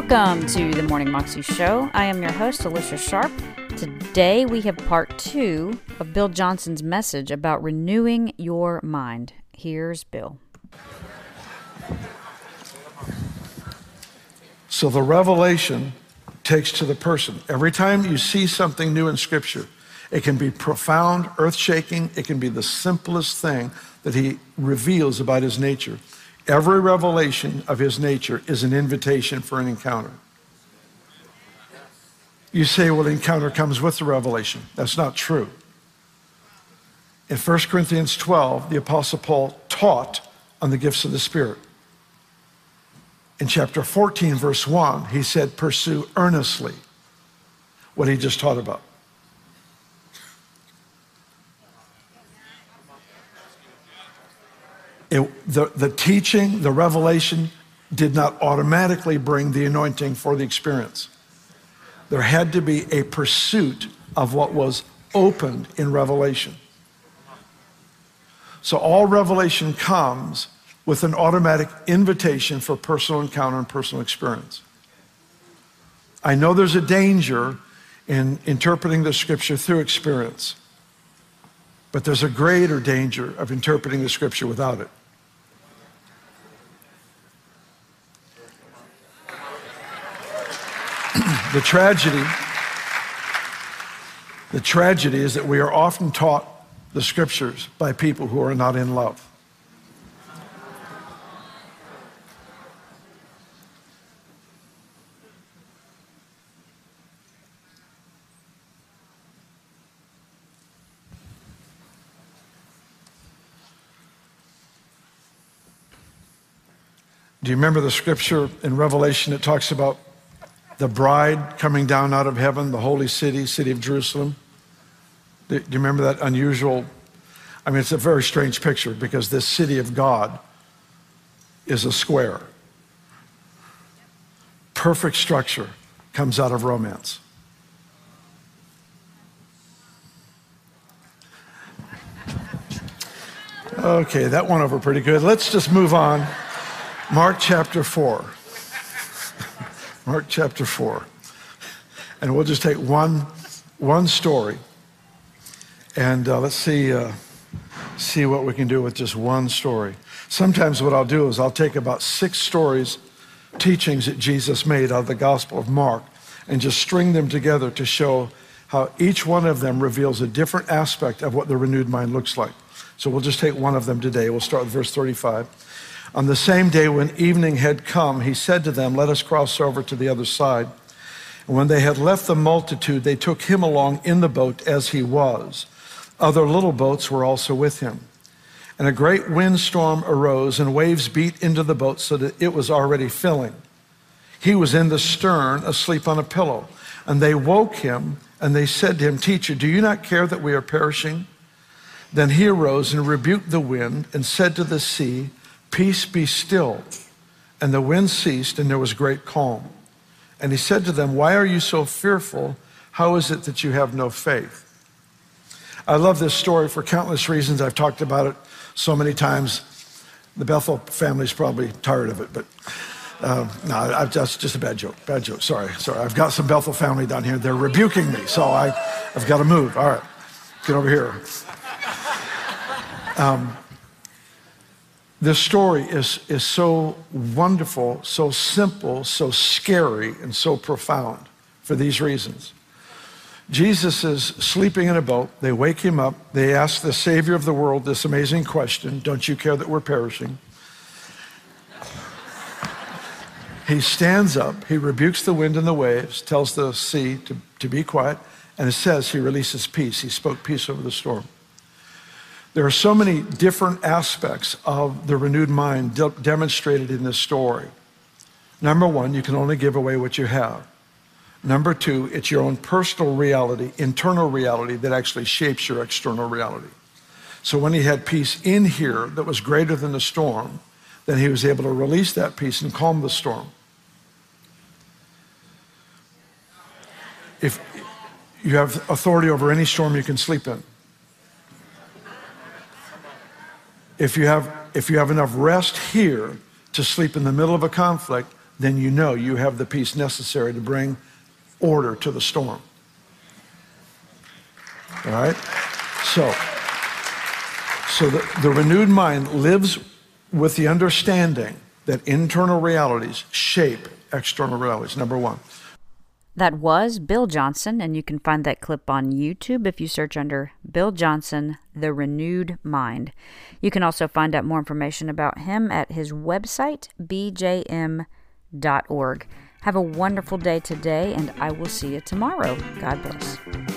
Welcome to the Morning Moxie Show. I am your host, Alicia Sharp. Today we have part two of Bill Johnson's message about renewing your mind. Here's Bill. So the revelation takes to the person. Every time you see something new in Scripture, it can be profound, earth shaking, it can be the simplest thing that he reveals about his nature. Every revelation of his nature is an invitation for an encounter. You say, well, encounter comes with the revelation. That's not true. In 1 Corinthians 12, the Apostle Paul taught on the gifts of the Spirit. In chapter 14, verse 1, he said, Pursue earnestly what he just taught about. It, the, the teaching, the revelation did not automatically bring the anointing for the experience. There had to be a pursuit of what was opened in revelation. So all revelation comes with an automatic invitation for personal encounter and personal experience. I know there's a danger in interpreting the scripture through experience, but there's a greater danger of interpreting the scripture without it. the tragedy the tragedy is that we are often taught the scriptures by people who are not in love. Do you remember the scripture in Revelation that talks about the bride coming down out of heaven, the holy city, city of Jerusalem? Do you remember that unusual? I mean, it's a very strange picture because this city of God is a square. Perfect structure comes out of romance. Okay, that went over pretty good. Let's just move on. Mark chapter 4. Mark chapter 4. And we'll just take one, one story. And uh, let's see, uh, see what we can do with just one story. Sometimes what I'll do is I'll take about six stories, teachings that Jesus made out of the Gospel of Mark, and just string them together to show how each one of them reveals a different aspect of what the renewed mind looks like. So we'll just take one of them today. We'll start with verse 35. On the same day when evening had come, he said to them, Let us cross over to the other side. And when they had left the multitude, they took him along in the boat as he was. Other little boats were also with him. And a great windstorm arose, and waves beat into the boat so that it was already filling. He was in the stern, asleep on a pillow. And they woke him, and they said to him, Teacher, do you not care that we are perishing? Then he arose and rebuked the wind and said to the sea, Peace be still. And the wind ceased, and there was great calm. And he said to them, Why are you so fearful? How is it that you have no faith? I love this story for countless reasons. I've talked about it so many times. The Bethel family's probably tired of it, but um, no, that's just a bad joke. Bad joke. Sorry, sorry. I've got some Bethel family down here. They're rebuking me, so I, I've got to move. All right, get over here. Um, this story is, is so wonderful, so simple, so scary, and so profound for these reasons. Jesus is sleeping in a boat. They wake him up. They ask the Savior of the world this amazing question Don't you care that we're perishing? He stands up, he rebukes the wind and the waves, tells the sea to, to be quiet, and it says he releases peace. He spoke peace over the storm. There are so many different aspects of the renewed mind de- demonstrated in this story. Number one, you can only give away what you have. Number two, it's your own personal reality, internal reality that actually shapes your external reality. So when he had peace in here that was greater than the storm, then he was able to release that peace and calm the storm. If you have authority over any storm you can sleep in, if you have, if you have enough rest here to sleep in the middle of a conflict, then you know you have the peace necessary to bring order to the storm. All right? So, so the, the renewed mind lives with the understanding that internal realities shape external realities, number one. That was Bill Johnson, and you can find that clip on YouTube if you search under Bill Johnson, The Renewed Mind. You can also find out more information about him at his website, bjm.org. Have a wonderful day today, and I will see you tomorrow. God bless.